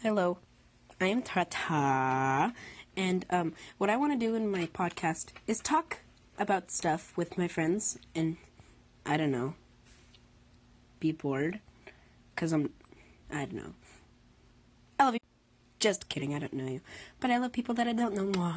Hello, I am Tata, and um, what I want to do in my podcast is talk about stuff with my friends, and I don't know, be bored, cause I'm, I don't know. I love you. Just kidding, I don't know you, but I love people that I don't know.